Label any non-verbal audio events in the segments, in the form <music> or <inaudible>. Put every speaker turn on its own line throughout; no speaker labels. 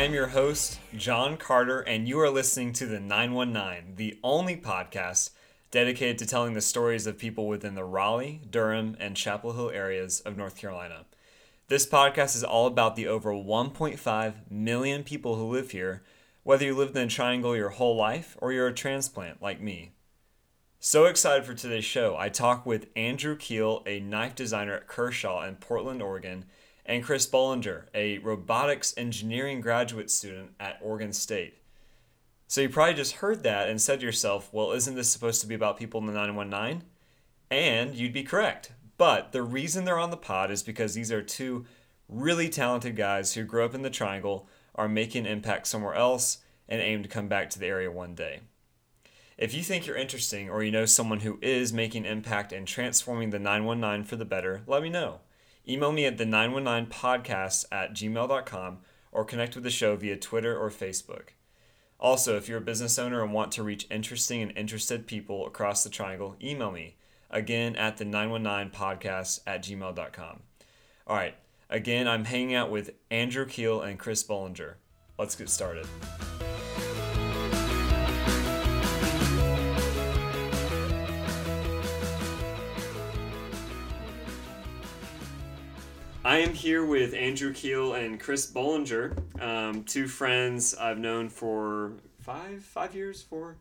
I am your host, John Carter, and you are listening to the 919, the only podcast dedicated to telling the stories of people within the Raleigh, Durham, and Chapel Hill areas of North Carolina. This podcast is all about the over 1.5 million people who live here, whether you lived in the Triangle your whole life or you're a transplant like me. So excited for today's show. I talk with Andrew Keel, a knife designer at Kershaw in Portland, Oregon, and Chris Bolinger, a robotics engineering graduate student at Oregon State. So you probably just heard that and said to yourself, well, isn't this supposed to be about people in the 919? And you'd be correct. But the reason they're on the pod is because these are two really talented guys who grew up in the Triangle, are making an impact somewhere else, and aim to come back to the area one day. If you think you're interesting or you know someone who is making impact and transforming the 919 for the better, let me know. Email me at the 919podcast at gmail.com or connect with the show via Twitter or Facebook. Also, if you're a business owner and want to reach interesting and interested people across the triangle, email me again at the 919podcast at gmail.com. All right, again, I'm hanging out with Andrew Keel and Chris Bolinger. Let's get started. I am here with Andrew Keel and Chris Bolinger, um, two friends I've known for five five years, four,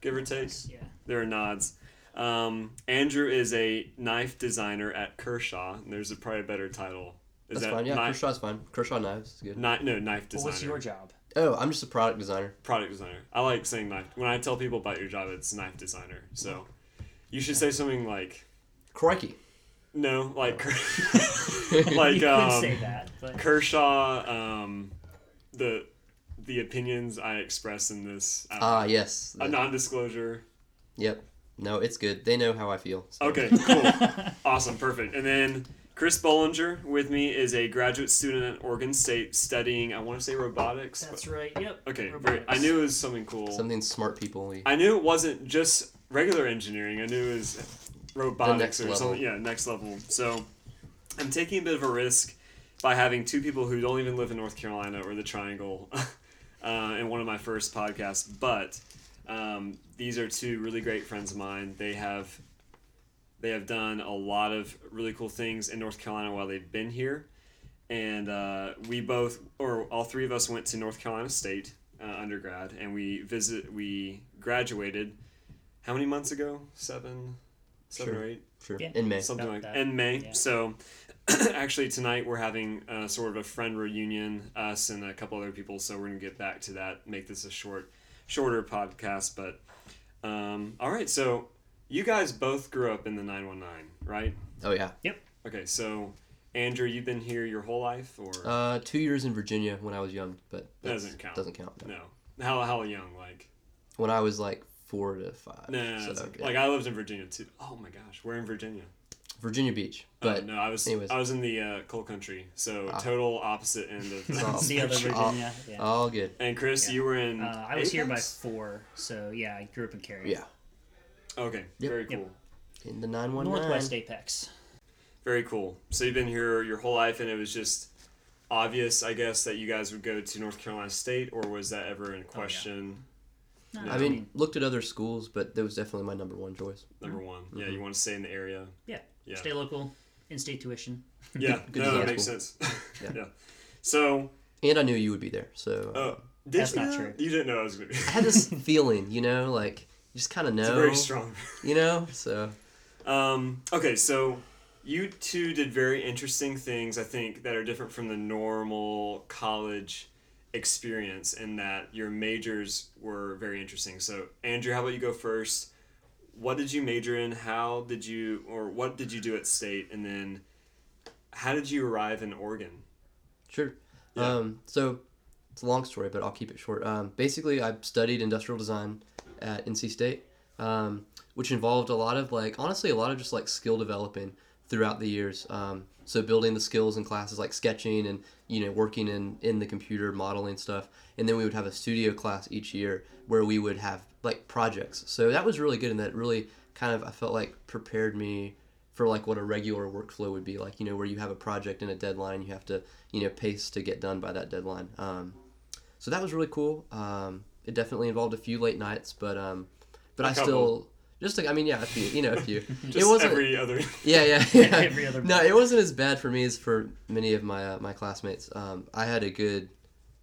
give or take.
Yeah.
There are nods. Um, Andrew is a knife designer at Kershaw. And there's a probably a better title. Is
That's fine. Yeah,
knife,
Kershaw's fine. Kershaw knives is good.
Kni- no, knife
But
designer.
what's your job?
Oh, I'm just a product designer.
Product designer. I like saying knife. When I tell people about your job, it's knife designer. So you should say something like
Crikey.
No, like <laughs> <laughs>
you
like
could
um,
say that,
Kershaw. Um, the the opinions I express in this. uh,
Ah, yes.
a non-disclosure.
Yep. No, it's good. They know how I feel. so-
Okay, <laughs> cool, awesome, perfect. And then Chris Bolinger with me is a graduate student at Oregon State studying. I want to say robotics.
that's
but-
right. Yep.
okay, very. I knew it was something cool.
Something smart people.
I knew it wasn't just regular engineering. I knew it was robotics or
level.
something. Yeah, next level. So I'm taking a bit of a risk by having two people who don't even live in North Carolina or the Triangle <laughs> uh, in one of my first podcasts. But um, these are two really great friends of mine. They have they have done a lot of really cool things in North Carolina while they've been here. And uh, we both, or all three of us, went to North Carolina State uh, undergrad, and we visit. We graduated. How many months ago? Seven, seven
Sure.
or eight,
sure.
Yeah.
In May.
something like
that.
in May.
Yeah.
So, <clears throat> actually, tonight we're having uh, sort of a friend reunion, us and a couple other people. So we're gonna get back to that. Make this a short, shorter podcast. But um, all right, so you guys both grew up in the nine one nine, right?
Oh, yeah. Yep.
Okay, so Andrew, you've been here your whole life, or
Uh, two years in Virginia when I was young, but that's-
Doesn't count.
Doesn't count. no.
no? How how young? Like
When I was like four to five.
no, no, no,
so, okay.
like I lived in Virginia too. Oh my gosh, we're in Virginia.
Virginia Beach.
Oh,
But
no, I was
anyways.
I was in the uh, coal country, so
Ah.
total opposite end of
Oh,
the other
sure.
Virginia. Yeah.
all good.
And Chris,
Yeah.
you were in.
Uh, I was here by four, so yeah, I grew up in Cary.
Yeah.
Okay,
Yep.
very
Yep.
cool.
In the 919.
Northwest Apex.
Very cool. So you've been here your whole life, and it was just obvious, I guess, that you guys would go to North Carolina State, or was that ever in question?
No,
Yeah.
I mean, looked at other schools, but that was definitely my number one choice.
Number one, yeah,
Mhm.
you want to stay in the area.
Yeah.
Yeah.
stay local, in-state tuition.
Yeah, <laughs>
Good
no, that makes
school.
sense. <laughs>
Yeah.
yeah. So,
And I knew you would be there, so
uh, did
That's
you
not
know?
true.
You didn't know I was going to be.
I had this <laughs> feeling, you know, like you just kind of know,
It's very strong.
you know. So
Um, okay, so you two did very interesting things, I think, that are different from the normal college experience in that your majors were very interesting. So, Andrew, how about you go first? What did you major in? How did you, or what did you do at state? And then how did you arrive in Oregon?
Sure.
Yeah.
Um, so it's a long story, but I'll keep it short. Um, basically, I studied industrial design at NC State, um, which involved a lot of like honestly a lot of just like skill developing throughout the years. Um, so building the skills in classes like sketching and you know working in in the computer modeling stuff, and then we would have a studio class each year where we would have like projects. So that was really good, and that really kind of I felt like prepared me for like what a regular workflow would be like you know where you have a project and a deadline you have to you know pace to get done by that deadline um, so that was really cool. Um, it definitely involved a few late nights, but um, but I still just like I mean yeah a few you know a <laughs> few.
Just
it wasn't
every other.
yeah yeah, <laughs> yeah.
Every other
no it wasn't as bad for me as for many of my uh, my classmates. Um, I had a good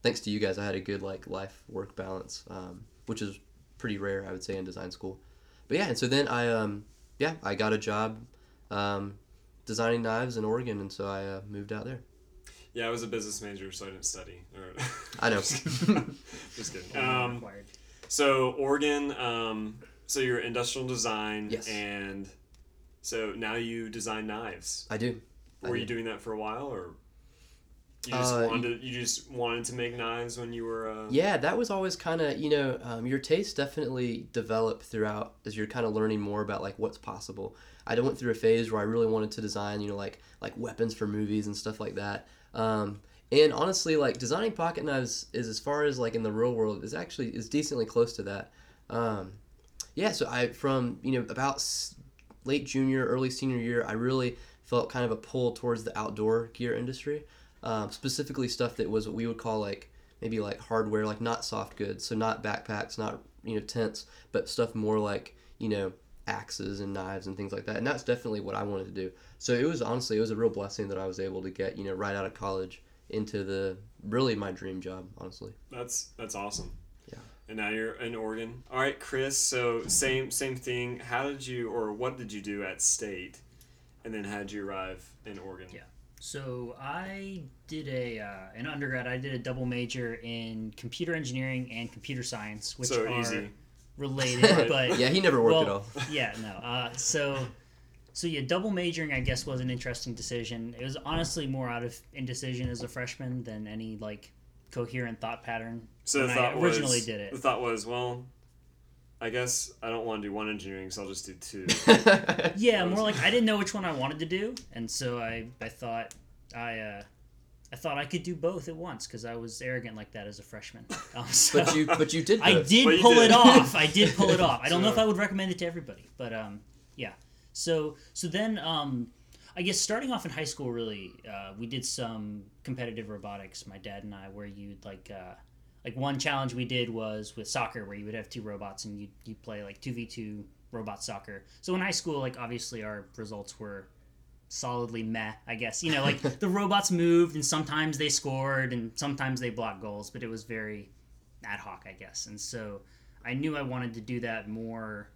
thanks to you guys I had a good like life work balance, um, which is pretty rare I would say in design school. But yeah and so then I um yeah I got a job um, designing knives in Oregon and so I uh, moved out there.
Yeah, I was a business major, so I didn't study. <laughs>
I know.
Just kidding. Um, so Oregon. Um, so you're industrial design,
Yes.
and so now you design knives.
I do. I
Were
do.
you doing that for a while, or you just
Uh,
wanted to, you just wanted to make knives when you were? Uh...
Yeah, that was always kind of you know um, your tastes definitely develop throughout as you're kind of learning more about like what's possible. I went through a phase where I really wanted to design you know like like weapons for movies and stuff like that. Um, and honestly, like designing pocket knives is as far as like in the real world is actually is decently close to that. Um, yeah, so I from you know about late junior, early senior year, I really felt kind of a pull towards the outdoor gear industry, um, specifically stuff that was what we would call like maybe like hardware, like not soft goods, so not backpacks, not you know tents, but stuff more like you know axes and knives and things like that. And that's definitely what I wanted to do. So it was honestly it was a real blessing that I was able to get you know right out of college into the really my dream job, honestly.
That's that's awesome.
Yeah.
And now you're in Oregon. All right, Chris. So same same thing. How did you or what did you do at State, and then how did you arrive in Oregon?
Yeah. So I did a uh, an undergrad. I did a double major in computer engineering and computer science, which
So
are
easy.
related, <laughs> but
Yeah, he never worked at all. <laughs>
yeah, no. Uh, so, so yeah, double majoring, I guess, was an interesting decision. It was honestly more out of indecision as a freshman than any like coherent thought pattern.
So the thought
I originally
was,
did it.
The thought was, well, I guess I don't want to do one engineering, so I'll just do two. <laughs>
Yeah, more like I didn't know which one I wanted to do, and so I I thought I uh, I thought I could do both at once because I was arrogant like that as a freshman. <laughs> Um, so
but you but you did
I did
But
pull
did.
it off. I did pull it off. I don't know <laughs> if I would recommend it to everybody, but um, yeah. So so then um, I guess starting off in high school, really, uh, we did some competitive robotics. My dad and I, where you'd like uh, like one challenge we did was with soccer, where you would have two robots and you you play like two v two robot soccer. So in high school, like obviously our results were solidly meh, I guess. You know, like <laughs> the robots moved and sometimes they scored and sometimes they blocked goals, but it was very ad hoc, I guess. And so I knew I wanted to do that more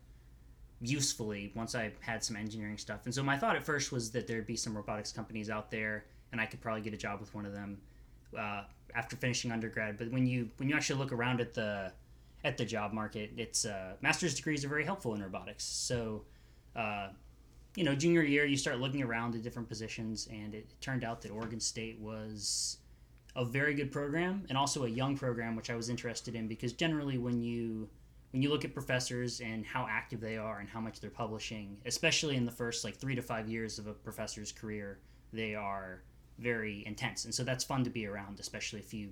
usefully once I had some engineering stuff. And so my thought at first was that there'd be some robotics companies out there and I could probably get a job with one of them uh, after finishing undergrad. But when you when you actually look around at the at the job market, it's uh, master's degrees are very helpful in robotics. So uh, you know, junior year, you start looking around at different positions, and it turned out that Oregon State was a very good program and also a young program, which I was interested in because generally, when you when you look at professors and how active they are and how much they're publishing, especially in the first like three to five years of a professor's career, they are very intense, and so that's fun to be around, especially if you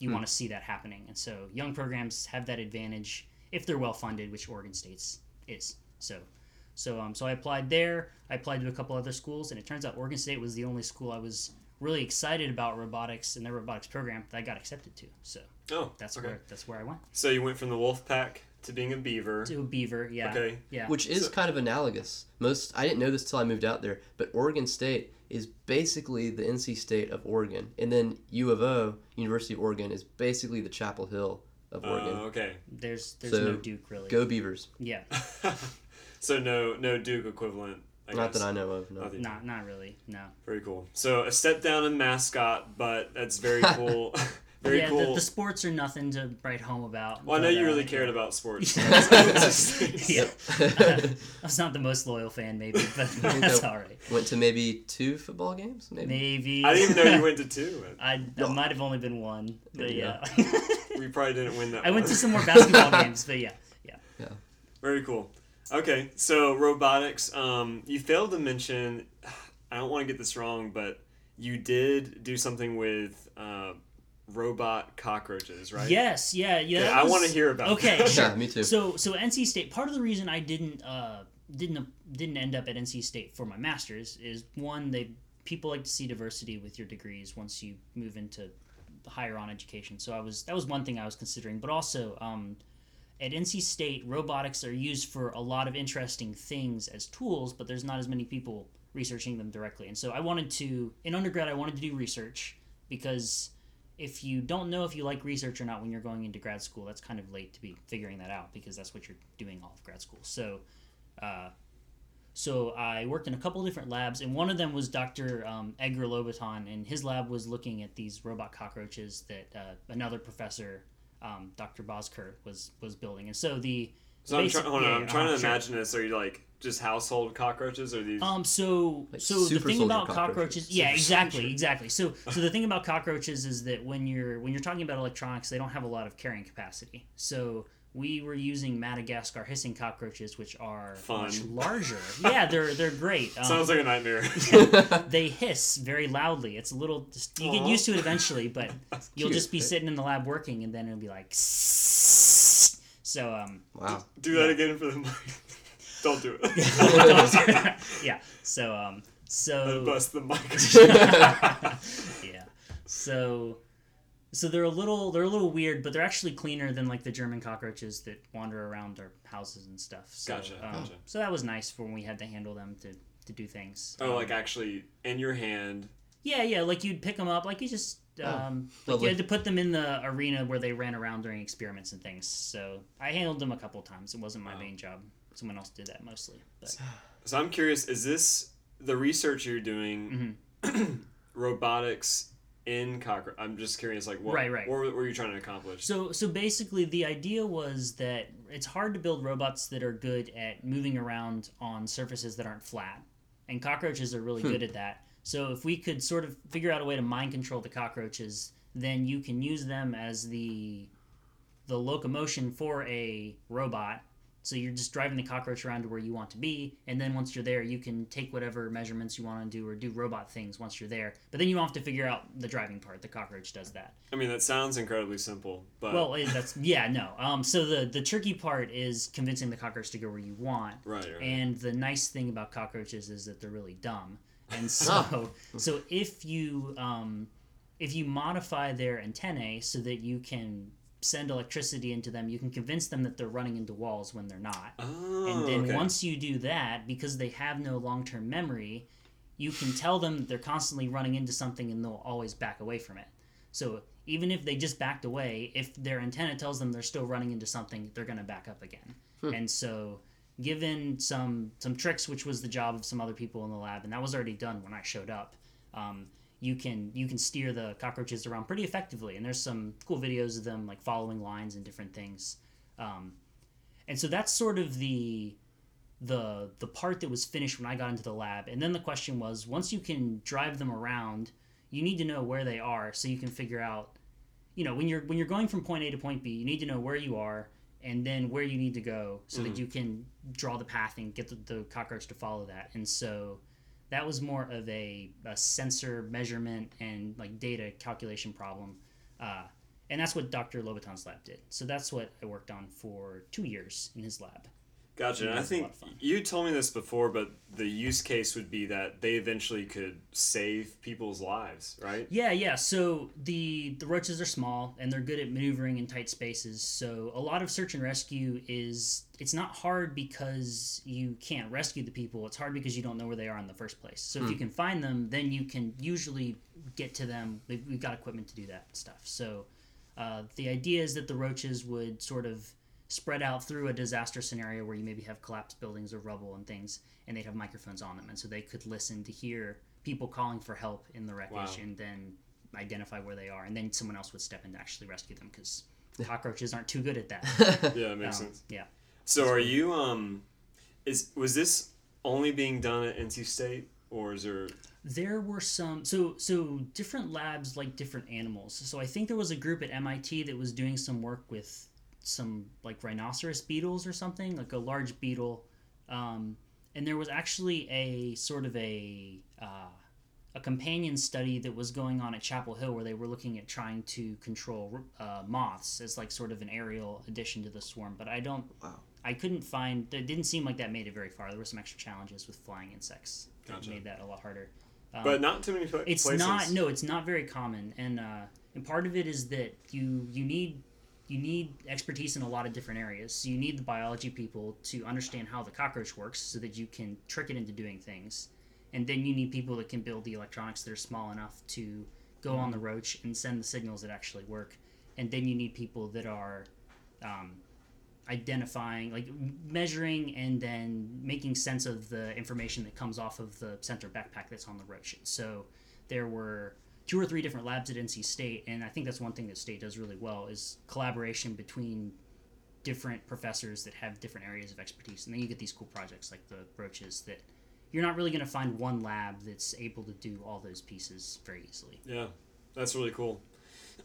you want to see that happening. And so, young programs have that advantage if they're well funded, which Oregon State's is. So. So um, so I applied there. I applied to a couple other schools, and it turns out Oregon State was the only school I was really excited about robotics and their robotics program that I got accepted to. So
Oh,
that's
okay.
where that's where I went
So you went from the wolf pack to being a beaver.
to a Beaver. Yeah,
Okay.
yeah.
which is
So-
kind of analogous. Most I didn't know this till I moved out there, but Oregon State is basically the NC State of Oregon, and then U of O, University of Oregon, is basically the Chapel Hill of
Uh,
Oregon.
okay.
there's there's
So,
no Duke really.
Go Beavers!
Yeah, <laughs>
so no no Duke equivalent. I
Not
guess.
that I know of. No.
Not
not really. No.
Very cool. So a step down in mascot, but that's very <laughs> cool. <laughs> very
yeah,
cool.
the, the sports are nothing to write home about.
well, I know
but,
you
uh,
really cared about sports. <laughs>
yeah. <laughs> <laughs> I was not the most loyal fan, maybe, but that's
so.
all right.
Went to maybe two football games, maybe.
Maybe.
I didn't even know you went to two.
I, I might have only been one, but
Yeah.
yeah.
We probably didn't win that.
I went to some more basketball games, but yeah, yeah.
Very cool. Okay, so robotics. Um, you failed to mention. <sighs> I don't want to get this wrong, but you did do something with uh, robot cockroaches, right?
Yes, yeah, yeah.
Okay,
that
I want to hear about.
Okay,
that. <laughs>
sure.
Yeah, me too.
So, so NC State. Part of the reason I didn't uh, didn't didn't end up at NC State for my master's is one they people like to see diversity with your degrees once you move into higher on education. So I was that was one thing I was considering, but also um, at NC State, robotics are used for a lot of interesting things as tools, but there's not as many people researching them directly. And so I wanted to, in undergrad, I wanted to do research because if you don't know if you like research or not when you're going into grad school, that's kind of late to be figuring that out because that's what you're doing all of grad school. So, uh, so I worked in a couple different labs, and one of them was Dr. Um, Edgar Lobaton, and his lab was looking at these robot cockroaches that uh, another professor, um, Dr. Bozkurt, was was building. And so the
So I'm,
basic-
try- hold on,
yeah,
I'm trying to
sure.
imagine this. Are you like just household cockroaches or these?
Um. So,
Like
so the thing about
cockroaches.
cockroaches, yeah,
Super
exactly,
soldier.
exactly. So, <laughs> so the thing about cockroaches is that when you're when you're talking about electronics, they don't have a lot of carrying capacity. So we were using Madagascar hissing cockroaches, which are
Fun.
much <laughs> larger. yeah, they're they're great. Um,
Sounds like a nightmare. <laughs>
they hiss very loudly. It's a little. Just, you get used to it eventually, but you'll
cute.
just be sitting in the lab working, and then it'll be like. So um.
Wow.
Do that again for the mic. Don't do it. <laughs> <laughs>
yeah. So um.
I
So
bust the mic. <laughs>
yeah. So so they're a little they're a little weird, but they're actually cleaner than like the German cockroaches that wander around our houses and stuff. So,
Gotcha,
um,
gotcha.
So that was nice for when we had to handle them to to do things.
oh,
Um,
like actually in your hand.
yeah, yeah, like you'd pick them up, like you just um, like you had to put them in the arena where they ran around during experiments and things. So I handled them a couple times. It wasn't my
Wow.
main job. Someone else did that mostly. But
So I'm curious. Is this the research you're doing?
Mm-hmm. <clears throat>
robotics in cockroach. I'm just curious. Like what?
Right, right.
What were, what were you trying to accomplish?
So so basically the idea was that it's hard to build robots that are good at moving around on surfaces that aren't flat. And cockroaches are really good at that. So if we could sort of figure out a way to mind control the cockroaches, then you can use them as the the locomotion for a robot. So you're just driving the cockroach around to where you want to be, and then once you're there, you can take whatever measurements you want to do or do robot things once you're there. But then you don't have to figure out the driving part. The cockroach does that.
I mean, that sounds incredibly simple, but
Well, that's <laughs> yeah, no. Um, so the the tricky part is convincing the cockroach to go where you want.
right, right.
And the nice thing about cockroaches is that they're really dumb. And <laughs> so so if you um, if you modify their antennae so that you can send electricity into them, you can convince them that they're running into walls when they're not.
oh,
And then
okay.
once you do that, because they have no long term memory, you can tell them that they're constantly running into something and they'll always back away from it. So even if they just backed away, if their antenna tells them they're still running into something, they're going to back up again. And so, given some some tricks, which was the job of some other people in the lab, and that was already done when I showed up, um, you can you can steer the cockroaches around pretty effectively. And there's some cool videos of them like following lines and different things. Um, and so that's sort of the the the part that was finished when I got into the lab. And then the question was, once you can drive them around, you need to know where they are so you can figure out, you know, when you're when you're going from point A to point B, you need to know where you are and then where you need to go so that you can draw the path and get the, the cockroach to follow that. And so that was more of a, a sensor measurement and like data calculation problem. Uh, and that's what Dr. Lobaton's lab did. So that's what I worked on for two years in his lab.
Gotcha. And I think
lot of fun.
you told me this before, but the use case would be that they eventually could save people's lives, right?
Yeah, yeah. So the the roaches are small and they're good at maneuvering in tight spaces. So a lot of search and rescue is it's not hard because you can't rescue the people. It's hard because you don't know where they are in the first place. So if you can find them, then you can usually get to them. We've, we've got equipment to do that stuff. So uh, the idea is that the roaches would sort of spread out through a disaster scenario where you maybe have collapsed buildings or rubble and things, and they'd have microphones on them, and so they could listen to hear people calling for help in the wreckage,
Wow.
and then identify where they are, and then someone else would step in to actually rescue them because <laughs> cockroaches aren't too good at that. <laughs>
Yeah, that makes
Um,
sense.
yeah.
So are you um is was this only being done at NC State or is there
There were some so so different labs like different animals. So I think there was a group at MIT that was doing some work with some like rhinoceros beetles or something, like a large beetle. Um, and there was actually a sort of a uh, a companion study that was going on at Chapel Hill where they were looking at trying to control uh, moths as like sort of an aerial addition to the swarm. But I don't.
Wow.
I couldn't find. It didn't seem like that made it very far. There were some extra challenges with flying insects that
Gotcha.
made that a lot harder. Um,
but not too many pla-
it's
places.
not. No, it's not very common, and uh, and part of it is that you you need you need expertise in a lot of different areas. So you need the biology people to understand how the cockroach works, so that you can trick it into doing things, and then you need people that can build the electronics that are small enough to go on the roach and send the signals that actually work, and then you need people that are um, identifying like measuring and then making sense of the information that comes off of the sensor backpack that's on the roach. So there were two or three different labs at nc state and i think that's one thing that state does really well is collaboration between different professors that have different areas of expertise and then you get these cool projects like the roaches that you're not really going to find one lab that's able to do all those pieces very easily
Yeah, that's really cool.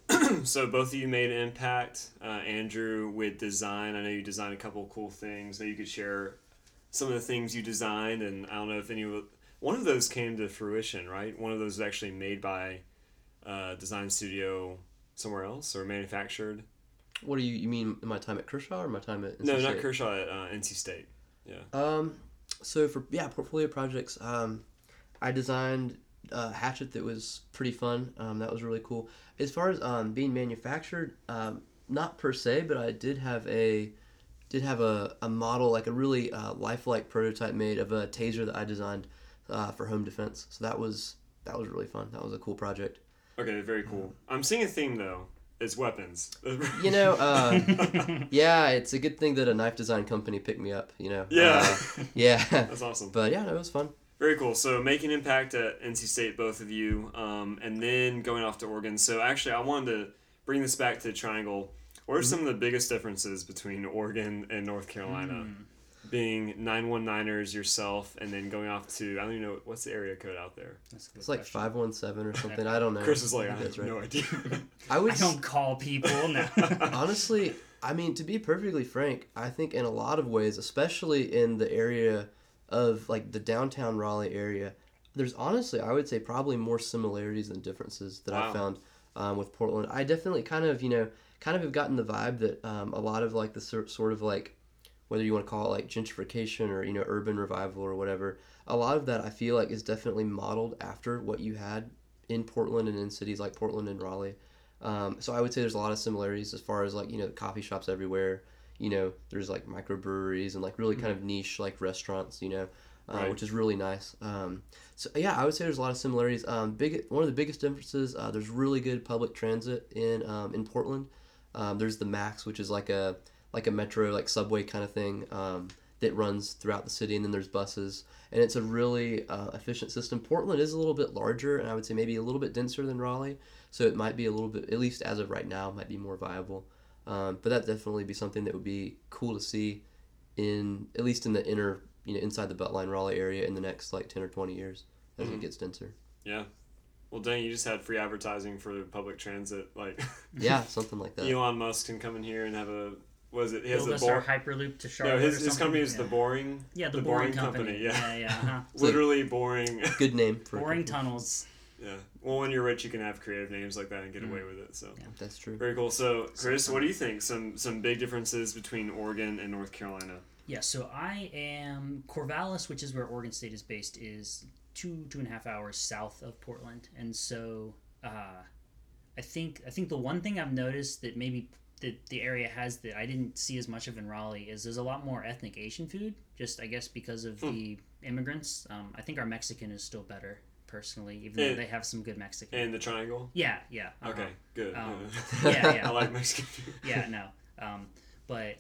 <clears throat> so both of you made an impact. Uh, Andrew with design. I know you designed a couple cool things. Maybe you could share some of the things you designed, and I don't know if any of one of those came to fruition. Right, one of those was actually made by a design studio somewhere else or manufactured.
What do you you mean? My time at Kershaw or my time at NC
no, not Kershaw at uh, NC State. Yeah.
Um, so for yeah, portfolio projects, um, I designed a hatchet that was pretty fun. Um, that was really cool. As far as um, being manufactured, um, not per se, but I did have a did have a, a model like a really uh, lifelike prototype made of a taser that I designed uh, for home defense. So that was that was really fun. That was a cool project.
Okay, very cool. I'm seeing a theme though. It's weapons. <laughs>
You know, uh, <laughs> yeah, it's a good thing that a knife design company picked me up. You know,
Yeah.
Uh, yeah. <laughs>
That's awesome.
but yeah, no, it was fun.
Very cool. So making impact at NC State, both of you, um, and then going off to Oregon. So actually, I wanted to bring this back to Triangle. What are some of the biggest differences between Oregon and North Carolina? Being 919ers yourself, and then going off to I don't even know what's the area code out there.
that's a
It's like
question.
five one seven or <laughs> something. I don't know.
Chris is like, I
think
have
that's right.
no idea. <laughs>
I would
i don't call people no <laughs>
honestly. I mean, to be perfectly frank, I think in a lot of ways, especially in the area of like the downtown Raleigh area, there's honestly, I would say, probably more similarities than differences that
Wow.
I found um, with Portland. I definitely kind of, you know, kind of have gotten the vibe that um, a lot of like the sort sort of like whether you want to call it like gentrification or you know urban revival or whatever a lot of that i feel like is definitely modeled after what you had in portland and in cities like portland and raleigh. Um, so i would say there's a lot of similarities as far as like you know coffee shops everywhere you know there's like microbreweries and like really kind of niche like restaurants you know uh,
Right.
which is really nice. Um, so yeah i would say there's a lot of similarities. Um, big one of the biggest differences uh, there's really good public transit in um, in portland. Um, there's the max which is like a like a metro like subway kind of thing um, that runs throughout the city and then there's buses and it's a really uh, efficient system portland is a little bit larger and i would say maybe a little bit denser than raleigh so it might be a little bit at least as of right now might be more viable um, but that definitely be something that would be cool to see in at least in the inner you know inside the beltline raleigh area in the next like 10 or 20 years as
Mhm.
it gets denser
yeah. Well, dang, you just had free advertising for public transit. Like
yeah <laughs> something like that
Elon Musk can come in here and have a was it? He has
build
bor-
hyperloop to Charlotte.
No, his, his company is
yeah.
the Boring.
yeah the,
the
boring,
Boring
company.
Company, yeah.
yeah, yeah. uh-huh.
Literally boring.
good name for a
boring tunnels.
yeah. Well, when you're rich, you can have creative names like that and get away with it. So
Yeah.
that's true
very cool. So, Chris, what do you think? Some some big differences between Oregon and North Carolina.
Yeah, so I am Corvallis, which is where Oregon State is based, is two two and a half hours south of Portland, and so uh, I think I think the one thing I've noticed that maybe that the area has that I didn't see as much of in Raleigh is there's a lot more ethnic Asian food. Just I guess because of
Hmm.
the immigrants. Um, I think our Mexican is still better personally, even though they have some good Mexican.
And the Triangle.
yeah, yeah. uh-huh.
Okay, good.
Um,
Uh, <laughs>
yeah, yeah.
I like Mexican food. <laughs>
yeah, no. Um, but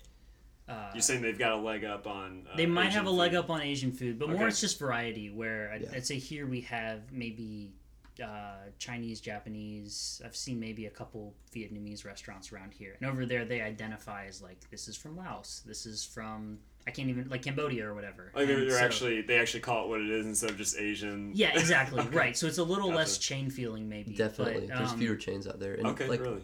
uh,
You're saying they've got a leg up on. Uh,
They might
Asian
have a leg up on Asian food, but more it's just variety. Where I'd,
Yeah.
I'd say here we have maybe uh, Chinese, Japanese. I've seen maybe a couple Vietnamese restaurants around here, and over there they identify as like this is from Laos, this is from I can't even like Cambodia or whatever.
Like they're,
And
they're
so-
actually they actually call it what it is instead of just Asian.
yeah, exactly <laughs>
Okay.
right. So it's a little less chain feeling maybe.
Definitely.
but,
There's
um,
fewer chains out there. And
Okay,
like
really.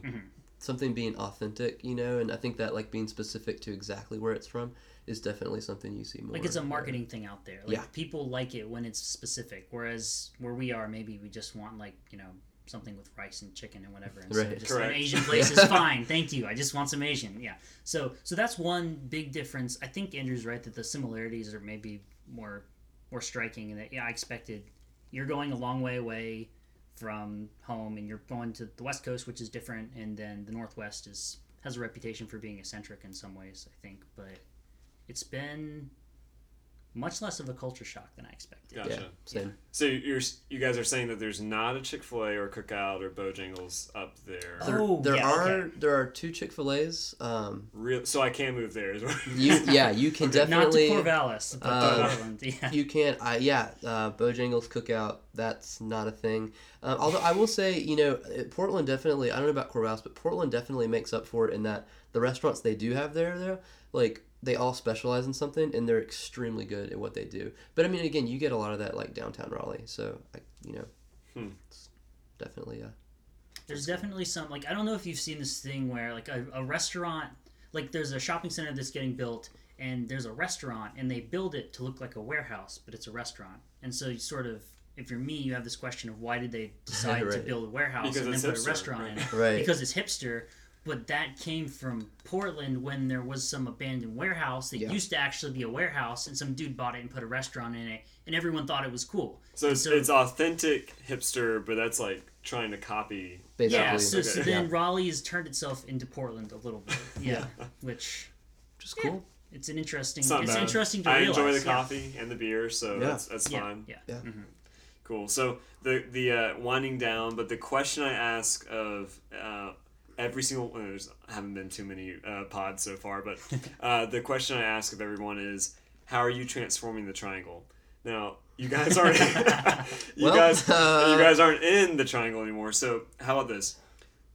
Something being authentic, you know, and I think that like being specific to exactly where it's from is definitely something you see more.
Like it's a marketing thing out there. Like
Yeah.
people like it when it's specific. Whereas where we are, maybe we just want like you know something with rice and chicken and whatever. And so
Right.
just
Correct.
an Asian place is <laughs> fine. Thank you. I just want some Asian. Yeah. So so that's one big difference. I think Andrew's right that the similarities are maybe more more striking and that yeah I expected you're going a long way away from home and you're going to the West Coast, which is different, and then the Northwest is has a reputation for being eccentric in some ways, I think. But it's been much less of a culture shock than I expected.
Gotcha.
Yeah, same.
So you're you guys are saying that there's not a Chick Fil A or Cookout or Bojangles up there.
There,
Oh,
there
yeah,
are
okay.
there are two Chick Fil A's. Um,
Real, so I can move there.
you <laughs> yeah you can definitely
Not to
definitely
Corvallis, but
Uh,
to Portland. <laughs> Yeah.
you can't I yeah uh, Bojangles Cookout that's not a thing. Um, although I will say you know uh, Portland definitely I don't know about Corvallis but Portland definitely makes up for it in that the restaurants they do have there though like they all specialize in something and they're extremely good at what they do. But I mean again you get a lot of that like downtown Raleigh so I, you know
Hmm.
it's definitely uh,
There's definitely some like I don't know if you've seen this thing where like a, a restaurant like there's a shopping center that's getting built and there's a restaurant and they build it to look like a warehouse but it's a restaurant and so you sort of if you're me you have this question of why did they <laughs> decide to build a warehouse
Because
and then put
hipster,
a restaurant
right.
in it <laughs>
right
because it's hipster but that came from Portland when there was some abandoned warehouse that
Yeah.
used to actually be a warehouse and some dude bought it and put a restaurant in it and everyone thought it was cool
So it's,
So-
it's authentic hipster, but that's like trying to copy.
basically
Yeah, so, so
Okay.
then Raleigh has turned itself into Portland a little bit. <laughs> Yeah, which
just cool.
it's an interesting.
It's
It's, interesting to
I
realize.
enjoy the
yeah.
coffee and the beer, so
Yeah.
that's that's
Yeah,
fine.
yeah.
Yeah.
Mhm.
Cool. So the the uh, winding down, but the question I ask of uh, every single well, there's haven't been too many uh, pods so far, but <laughs> uh, the question I ask of everyone is, how are you transforming the triangle? Now you guys aren't <laughs> you
Well,
guys
uh,
you guys aren't in the triangle anymore. So how about this?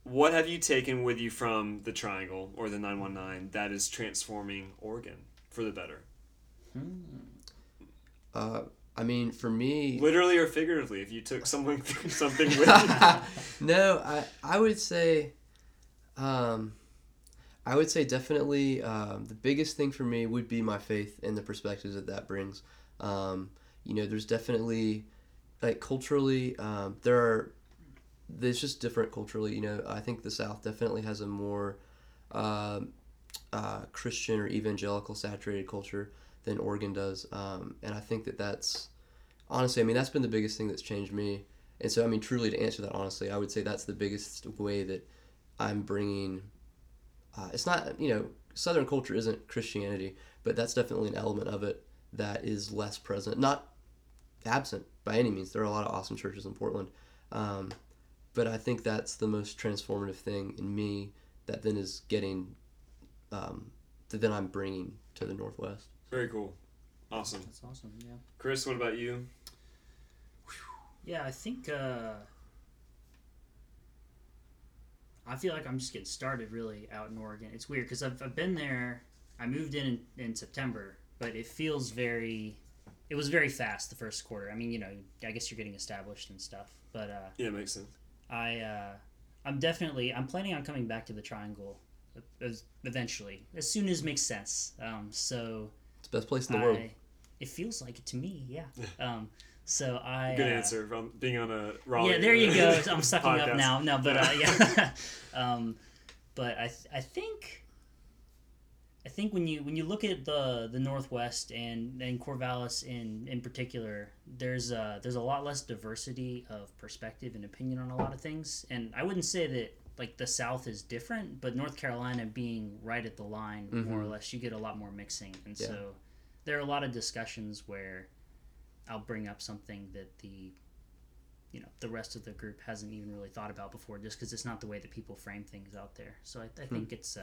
What have you taken with you from the triangle or the 919 that is transforming Oregon for the better?
Uh, I mean for me
Literally or figuratively, if you took something <laughs> something with you.
no, I I would say, um, I would say definitely um, the biggest thing for me would be my faith and the perspectives that that brings. Um, you know, there's definitely like culturally, um, there are there's just different culturally. You know, I think the South definitely has a more um, uh, Christian or evangelical saturated culture than Oregon does, and I think that that's honestly, I mean, that's been the biggest thing that's changed me. And so, I mean, truly, to answer that honestly, I would say that's the biggest way that I'm bringing. Uh, it's not, you know, Southern culture isn't Christianity, but that's definitely an element of it that is less present, not absent by any means. There are a lot of awesome churches in Portland, um, but I think that's the most transformative thing in me that then is getting, um, that then I'm bringing to the Northwest.
Very cool. Awesome.
That's awesome. Yeah.
Chris, what about you?
Yeah, I think. uh I feel like I'm just getting started really out in Oregon. It's weird because I've, I've been there. I moved in, in in September, but it feels very. It was very fast the first quarter. I mean, you know, I guess you're getting established and stuff, but uh,
Yeah, makes sense.
I uh, I'm definitely I'm planning on coming back to the triangle eventually as soon as makes sense. Um, so
It's the best place in the world.
It feels like it to me, yeah. <laughs> Um, so I
Good
uh,
answer from being on a Raleigh.
Yeah, there you go. I'm sucking up now. No, but uh, yeah. <laughs> <laughs> um, but I th- I think I think when you when you look at the the Northwest and and Corvallis in in particular, there's uh there's a lot less diversity of perspective and opinion on a lot of things. And I wouldn't say that like the South is different, but North Carolina being right at the line, more or less, you get a lot more mixing. And
Yeah.
so there are a lot of discussions where I'll bring up something that the you know the rest of the group hasn't even really thought about before just because it's not the way that people frame things out there so i, I think it's uh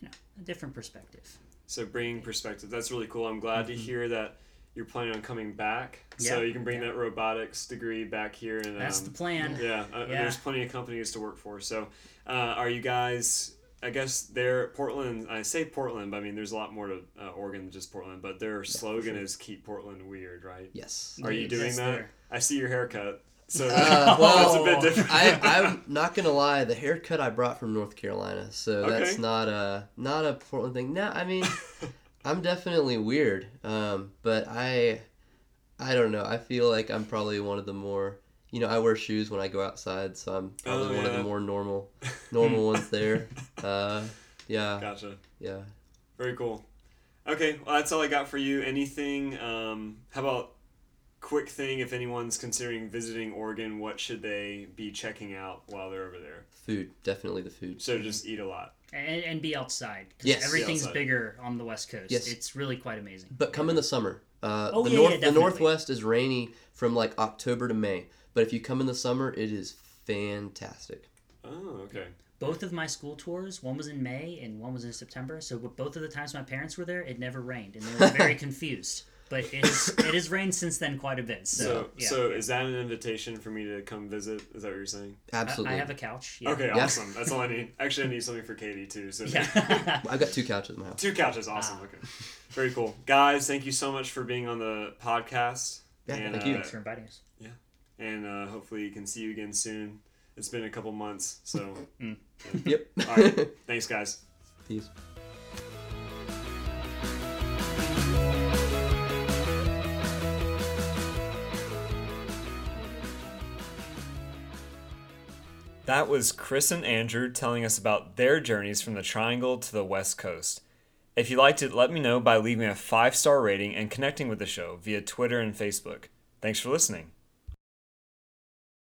you know a different perspective
So bringing perspective. That's really cool. I'm glad to hear that you're planning on coming back. so
Mm-hmm.
You can bring
yeah.
that robotics degree back here. And
that's
um,
the plan
Yeah, uh,
Yeah.
there's plenty of companies to work for. So, uh, are you guys? I guess they're Portland. I say Portland, but I mean there's a lot more to uh, Oregon than just Portland. But their slogan
sure.
is "Keep Portland Weird," right?
Yes.
Are you
Yes,
doing that?
there.
I see your haircut, so
Uh, well, <laughs>
that's a bit different.
I, I'm not gonna lie. The haircut I brought from North Carolina, so that's not a not a Portland thing. No, I mean, <laughs> I'm definitely weird. Um, but I, I don't know. I feel like I'm probably one of the more. You know, I wear shoes when I go outside, so I'm probably
Oh,
one of the more normal, <laughs> normal ones there. Uh, yeah,
gotcha.
yeah.
Very cool. Okay, well that's all I got for you. Anything? Um, how about quick thing if anyone's considering visiting Oregon, what should they be checking out while they're over there?
Food, definitely the food.
So just eat a lot.
and, and be outside because
Yes.
everything's
outside.
bigger on the west coast.
Yes.
It's really quite amazing.
But come in the summer. Uh,
Oh,
the
yeah,
north,
yeah,
the northwest is rainy from like October to May. But if you come in the summer, it is fantastic.
Oh, okay.
Both of my school tours, one was in May and one was in September. So both of the times my parents were there, it never rained, and they were very <laughs> confused. But it has, it has rained since then quite a bit. So,
So,
yeah.
so is that an invitation for me to come visit? Is that what you're saying?
I,
Absolutely.
I have a couch. Yeah.
Okay,
Yeah.
awesome. That's all I need. Actually, I need something for Katie too. So
Yeah. <laughs>
I've got two couches in my house.
two couches, awesome. Okay, very cool, guys. Thank you so much for being on the podcast.
Yeah,
and,
thank you.
uh,
Thanks for inviting us.
And uh, hopefully you can see you again soon. It's been a couple months, so <laughs>
Yep.
all right. <laughs> Thanks, guys.
Peace.
That was Chris and Andrew telling us about their journeys from the Triangle to the West Coast. If you liked it, let me know by leaving a five star rating and connecting with the show via Twitter and Facebook. Thanks for listening.